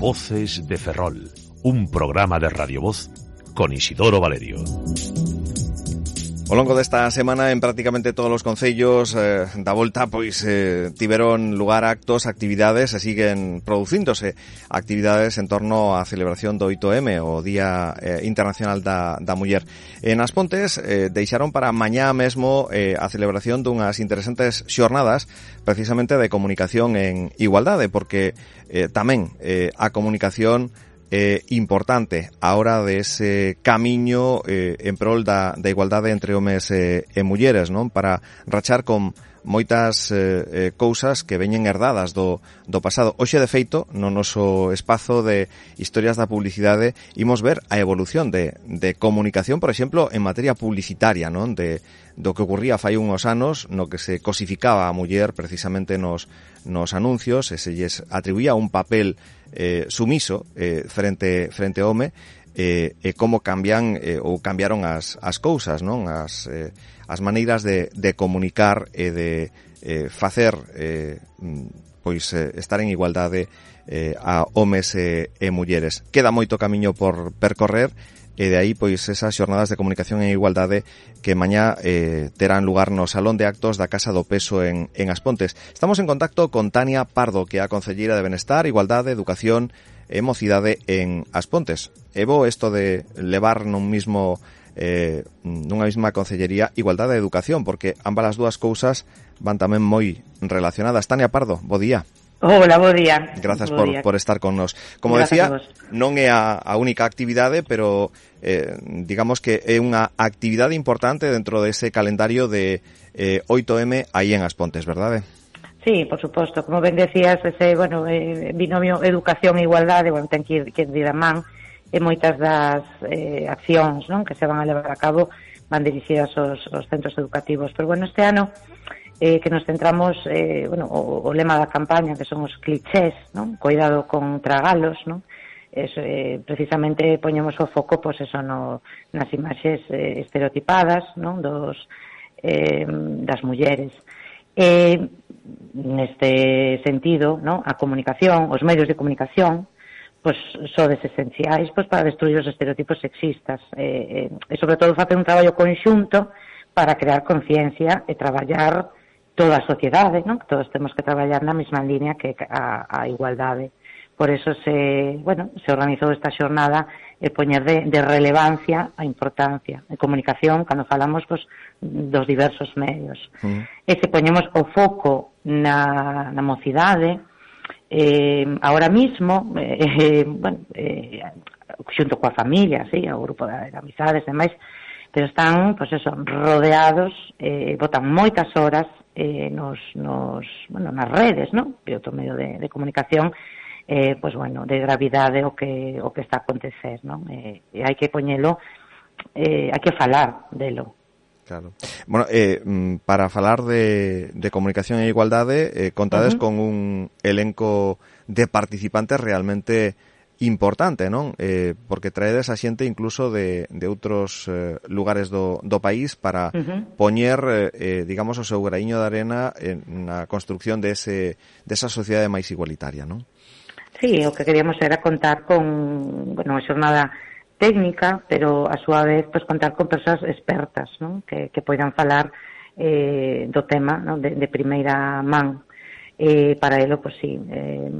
Voces de Ferrol, un programa de Radio Voz con Isidoro Valerio. O longo desta semana en prácticamente todos os concellos eh, da volta pois eh, tiveron lugar actos, actividades e siguen producíndose actividades en torno á celebración do 8M, o Día eh, Internacional da, da Muller. En As Pontes eh, deixaron para mañá mesmo eh, a celebración dunhas interesantes xornadas precisamente de comunicación en igualdade, porque eh, tamén eh, a comunicación eh, importante a hora de ese camiño eh, en prol da, da igualdade entre homes eh, e mulleres, non? Para rachar con moitas eh, eh, cousas que veñen herdadas do, do pasado. Hoxe, de feito, no noso espazo de historias da publicidade, imos ver a evolución de, de comunicación, por exemplo, en materia publicitaria, non? De, do que ocurría fai unhos anos, no que se cosificaba a muller precisamente nos, nos anuncios, e se lles atribuía un papel eh, sumiso eh, frente, frente ao home, eh, e como cambian eh, ou cambiaron as, as cousas, non? As, eh, as maneiras de, de comunicar e de eh, facer eh, mm, pois eh, estar en igualdade eh, a homes e, e mulleres. Queda moito camiño por percorrer e de aí pois esas xornadas de comunicación en igualdade que mañá eh, terán lugar no Salón de Actos da Casa do Peso en, en Aspontes. Estamos en contacto con Tania Pardo, que é a Concelleira de Benestar, Igualdade, Educación e mocidade en As Pontes. E bo isto de levar nun mismo eh, nunha mesma concellería Igualdade e Educación, porque ambas as dúas cousas van tamén moi relacionadas. Tania Pardo, bo día. Hola, bo día. Grazas bo por, día. por estar con nos. Como Gracias decía, non é a, a única actividade, pero eh, digamos que é unha actividade importante dentro dese calendario de eh, 8M aí en As Pontes, verdade? Sí, por suposto, como ben decías, ese, bueno, eh, binomio educación e igualdade, bueno, ten que ir, que ir a man, e moitas das eh, accións non que se van a levar a cabo van dirixidas aos, aos centros educativos. Pero bueno, este ano eh, que nos centramos, eh, bueno, o, o lema da campaña, que son os clichés, non? cuidado con tragalos, non? Es, eh, precisamente poñemos o foco pois eso no, nas imaxes eh, estereotipadas non? dos eh, das mulleres. Eh, neste sentido, non? a comunicación, os medios de comunicación, pois sodes esenciais pois para destruir os estereotipos sexistas eh, eh, e sobre todo facer un traballo conxunto para crear conciencia e traballar toda a sociedade, non? Todos temos que traballar na mesma línea que a, a igualdade. Por eso se, bueno, se organizou esta xornada e eh, poñer de, de relevancia a importancia de comunicación cando falamos pues, dos diversos medios. Mm. E se poñemos o foco na, na mocidade, eh, ahora mismo, eh, eh bueno, eh, xunto coa familia, sí, o grupo de, de amizades e máis, pero están, pois pues eso, rodeados, eh, botan moitas horas eh, nos, nos, bueno, nas redes, ¿no? E outro medio de, de comunicación, eh, pues bueno, de gravidade o que, o que está a acontecer, non? Eh, e hai que poñelo, eh, hai que falar delo. Claro. Bueno, eh, mm, para falar de, de comunicación e igualdade, eh, contades uh -huh. con un elenco de participantes realmente importante, non? Eh, porque traedes a xente incluso de, de outros eh, lugares do, do país para uh -huh. poñer, eh, eh, digamos, o seu graiño de arena en na construcción dese, de esa sociedade máis igualitaria, non? Sí, o que queríamos era contar con, bueno, unha xornada técnica, pero a súa vez pues, contar con persoas expertas ¿no? que, que poidan falar eh, do tema ¿no? de, de primeira man. Eh, para elo, pues sí, eh,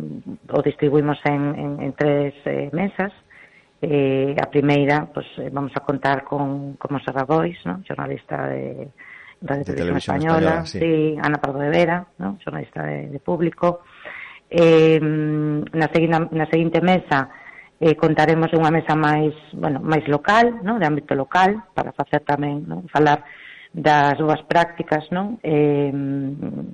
o distribuimos en, en, en tres eh, mesas. Eh, a primeira, pues eh, vamos a contar con, con Monserrat Bois, ¿no? jornalista de, Radio de Televisión Española, española sí. sí. Ana Pardo de Vera, ¿no? jornalista de, de público, eh, na, seguinte, na seguinte mesa eh, contaremos unha mesa máis, bueno, máis local, non? de ámbito local, para facer tamén, non? falar das boas prácticas, non? Eh,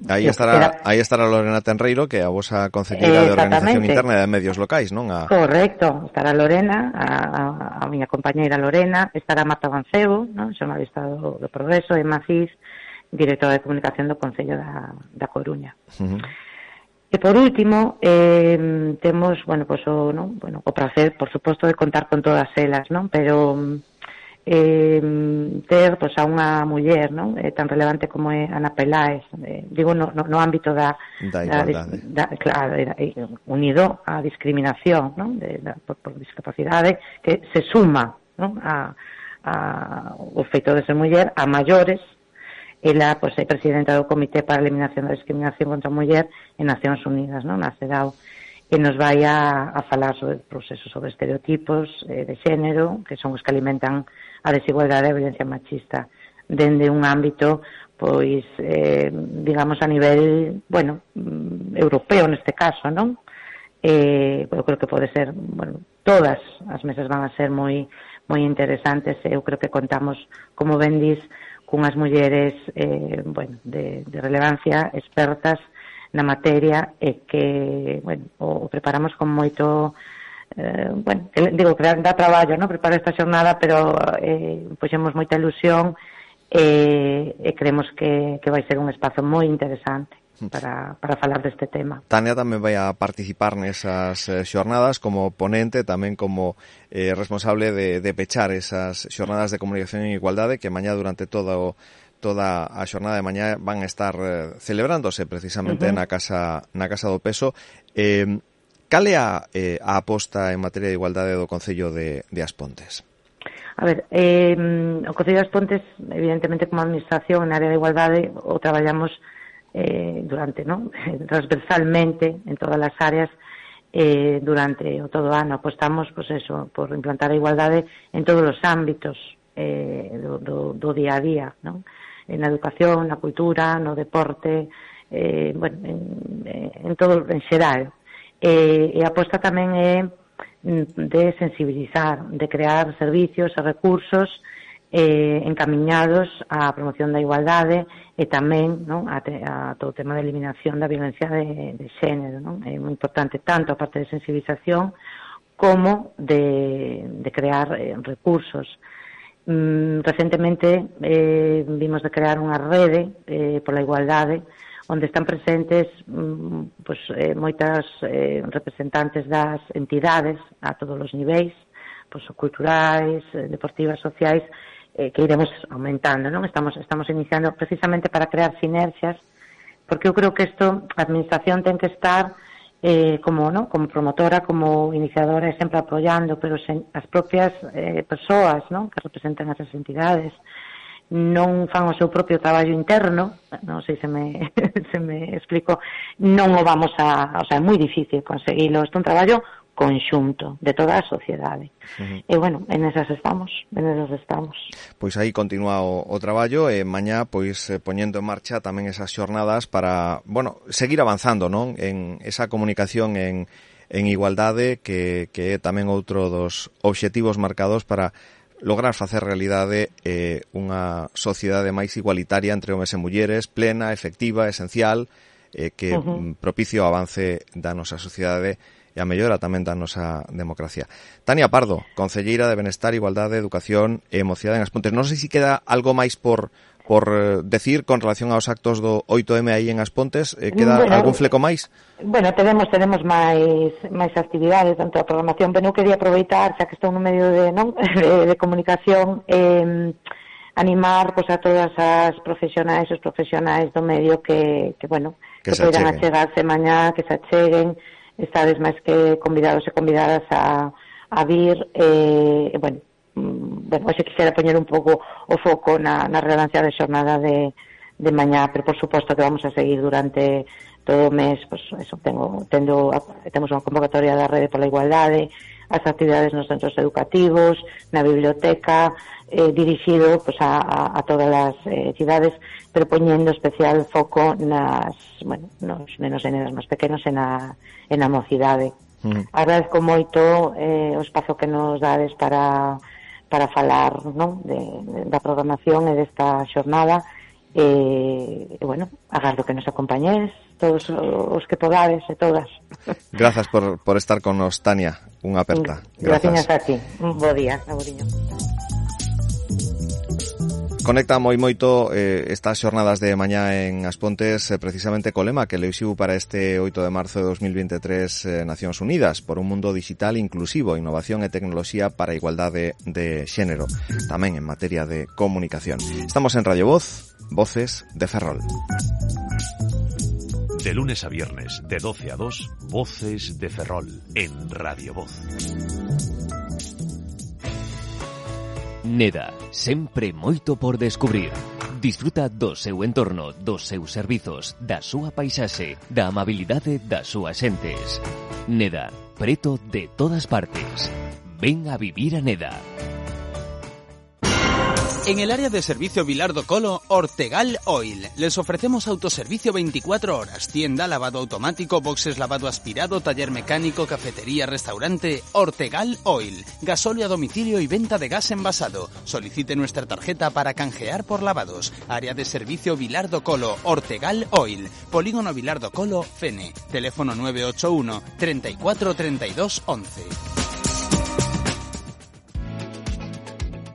aí estará, era... aí estará Lorena Tenreiro, que é a vosa concelleira de Organización Interna de Medios Locais, non? A... Correcto, estará Lorena, a, a, a miña compañeira Lorena, estará Marta Bancebo, non? Xornalista do, do Progreso, e Macís, directora de comunicación do Concello da, da Coruña. Uh -huh. E por último, eh, temos, bueno, pues, o, non? Bueno, o prazer, por suposto, de contar con todas elas, non? Pero eh, ter pois, pues, a unha muller non? Eh, tan relevante como é Ana Peláez eh, digo no, no, no ámbito da, da, igualdade. da, da claro, da, unido á discriminación non? De, da, por, por discapacidade que se suma non? A, a, o feito de ser muller a maiores Ela pois, é presidenta do Comité para a Eliminación da Discriminación contra a Muller en Nacións Unidas, non? na CEDAW, que nos vai a, a falar sobre procesos sobre estereotipos eh, de xénero, que son os que alimentan a desigualdade e a violencia machista dende un ámbito pois eh, digamos a nivel bueno mm, europeo neste caso non eh, eu creo que pode ser bueno, todas as mesas van a ser moi moi interesantes. Eh, eu creo que contamos como ben dis cunhas mulleres eh, bueno, de, de relevancia, expertas na materia e que bueno, o, o preparamos con moito eh, bueno, digo, que dá traballo no? preparar esta xornada, pero eh, puxemos moita ilusión e, e creemos que, que vai ser un espazo moi interesante para, para falar deste tema. Tania tamén vai a participar nesas eh, xornadas como ponente, tamén como eh, responsable de, de pechar esas xornadas de comunicación e igualdade que mañá durante todo o toda a xornada de mañá van a estar eh, celebrándose precisamente uh -huh. na casa na casa do peso. Eh, cal é a, eh, a aposta en materia de igualdade do Concello de, de Aspontes? A ver, eh, o Concello de Aspontes, evidentemente, como administración en área de igualdade, o traballamos eh, durante ¿no? transversalmente en todas as áreas eh, durante o todo o ano apostamos pues, eso, por implantar a igualdade en todos os ámbitos eh, do, do, do día a día non? na educación, na cultura, no deporte eh, bueno, en, en todo en xeral eh, e a aposta tamén é mm, de sensibilizar, de crear servicios e recursos eh, encamiñados á promoción da igualdade e tamén non, a, te, a todo o tema da eliminación da violencia de, de xénero. Non? É moi importante tanto a parte de sensibilización como de, de crear eh, recursos. Mm, recentemente eh, vimos de crear unha rede eh, pola igualdade onde están presentes mm, pues, eh, moitas eh, representantes das entidades a todos os niveis, pues, culturais, eh, deportivas, sociais, eh, que iremos aumentando, non? Estamos estamos iniciando precisamente para crear sinerxias, porque eu creo que isto a administración ten que estar eh, como, ¿no? como promotora, como iniciadora, sempre apoiando, pero sen, as propias eh, persoas ¿no? que representan esas entidades non fan o seu propio traballo interno, non sei se me, se me explico, non o vamos a... O sea, é moi difícil conseguilo. Isto é un traballo conxunto de toda a sociedade. Uh -huh. E bueno, en esas estamos, en esas estamos. Pois aí continúa o, o traballo e mañá pois eh, poñendo en marcha tamén esas xornadas para, bueno, seguir avanzando, non, en esa comunicación en en igualdade que que é tamén outro dos obxectivos marcados para lograr facer realidade eh, unha sociedade máis igualitaria entre homes e mulleres, plena, efectiva, esencial, eh, que uh -huh. propicio o avance da nosa sociedade e a mellora tamén da nosa democracia. Tania Pardo, Concelleira de Benestar, Igualdade, Educación e Mocidade en As Pontes. Non sei se queda algo máis por por eh, decir con relación aos actos do 8M aí en As Pontes, eh, queda bueno, algún fleco máis? Bueno, tenemos tenemos máis máis actividades tanto a programación, pero eu quería aproveitar, xa que estou no medio de non de, de comunicación, eh, animar pois a todas as profesionais, os profesionais do medio que que bueno, que, que poidan acheguen. achegarse mañá, que se acheguen, estades máis que convidados e convidadas a, a vir e, e bueno, mm, bueno, hoxe quixera poñer un pouco o foco na, na relevancia da xornada de, de mañá, pero por suposto que vamos a seguir durante todo o mes, pues, eso, tengo, tendo, temos unha convocatoria da Rede pola Igualdade, as actividades nos centros educativos, na biblioteca, eh, dirixido pues, a, a, a todas as eh, cidades, pero poñendo especial foco nas, bueno, nos nenos e nenas máis pequenos e na, e na mocidade. Mm. Agradezco moito eh, o espazo que nos dades para para falar non? De, de, da programación e desta xornada e, eh, e bueno, agardo que nos acompañes todos os que podades e todas. Grazas por, por estar con nos, Tania, unha aperta. Grazas. Graciñas a ti. Un bo día, Saboriño. Conecta moi moito eh, estas xornadas de mañá en As Pontes eh, precisamente co lema que leixiu para este 8 de marzo de 2023 eh, Nacións Unidas por un mundo digital inclusivo, innovación e tecnoloxía para a igualdade de xénero, tamén en materia de comunicación. Estamos en Radio Voz, Voces de Ferrol. De lunes a viernes, de 12 a 2, Voces de Ferrol, en Radio Voz. Neda, sempre moito por descubrir. Disfruta do seu entorno, dos seus servizos, da súa paisaxe, da amabilidade das súas xentes. Neda, preto de todas partes. Ven a vivir a Neda. En el área de servicio Vilardo Colo, Ortegal Oil. Les ofrecemos autoservicio 24 horas, tienda, lavado automático, boxes lavado aspirado, taller mecánico, cafetería, restaurante. Ortegal Oil. Gasóleo a domicilio y venta de gas envasado. Solicite nuestra tarjeta para canjear por lavados. Área de servicio Vilardo Colo, Ortegal Oil. Polígono Vilardo Colo, Fene. Teléfono 981 34 32 11.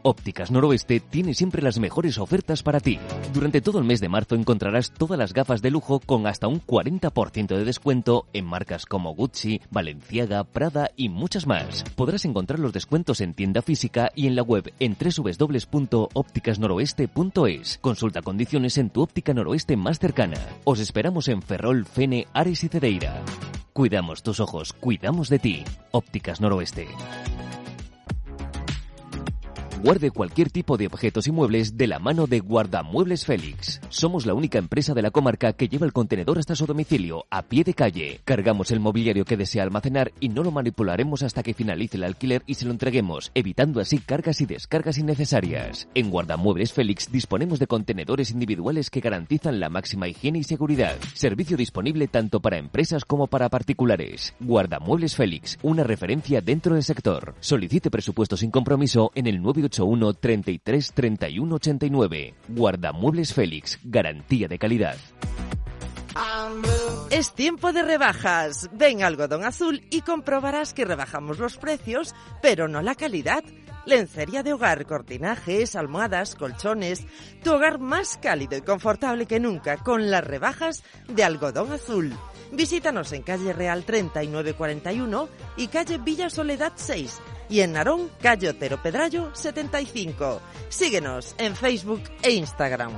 Ópticas Noroeste tiene siempre las mejores ofertas para ti. Durante todo el mes de marzo encontrarás todas las gafas de lujo con hasta un 40% de descuento en marcas como Gucci, Balenciaga, Prada y muchas más. Podrás encontrar los descuentos en tienda física y en la web en www.ópticasnoroeste.es. Consulta condiciones en tu óptica noroeste más cercana. Os esperamos en Ferrol, Fene, Ares y Cedeira. Cuidamos tus ojos, cuidamos de ti. Ópticas Noroeste. Guarde cualquier tipo de objetos y muebles de la mano de Guardamuebles Félix. Somos la única empresa de la comarca que lleva el contenedor hasta su domicilio, a pie de calle. Cargamos el mobiliario que desea almacenar y no lo manipularemos hasta que finalice el alquiler y se lo entreguemos, evitando así cargas y descargas innecesarias. En Guardamuebles Félix disponemos de contenedores individuales que garantizan la máxima higiene y seguridad. Servicio disponible tanto para empresas como para particulares. Guardamuebles Félix, una referencia dentro del sector. Solicite presupuesto sin compromiso en el 9 981 33 31 89. Guardamuebles Félix, garantía de calidad. Es tiempo de rebajas. Ven a Algodón Azul y comprobarás que rebajamos los precios, pero no la calidad. Lencería de hogar, cortinajes, almohadas, colchones. Tu hogar más cálido y confortable que nunca con las rebajas de Algodón Azul. Visítanos en calle Real 3941 y calle Villa Soledad 6 y en Narón, calle Otero Pedrallo 75. Síguenos en Facebook e Instagram.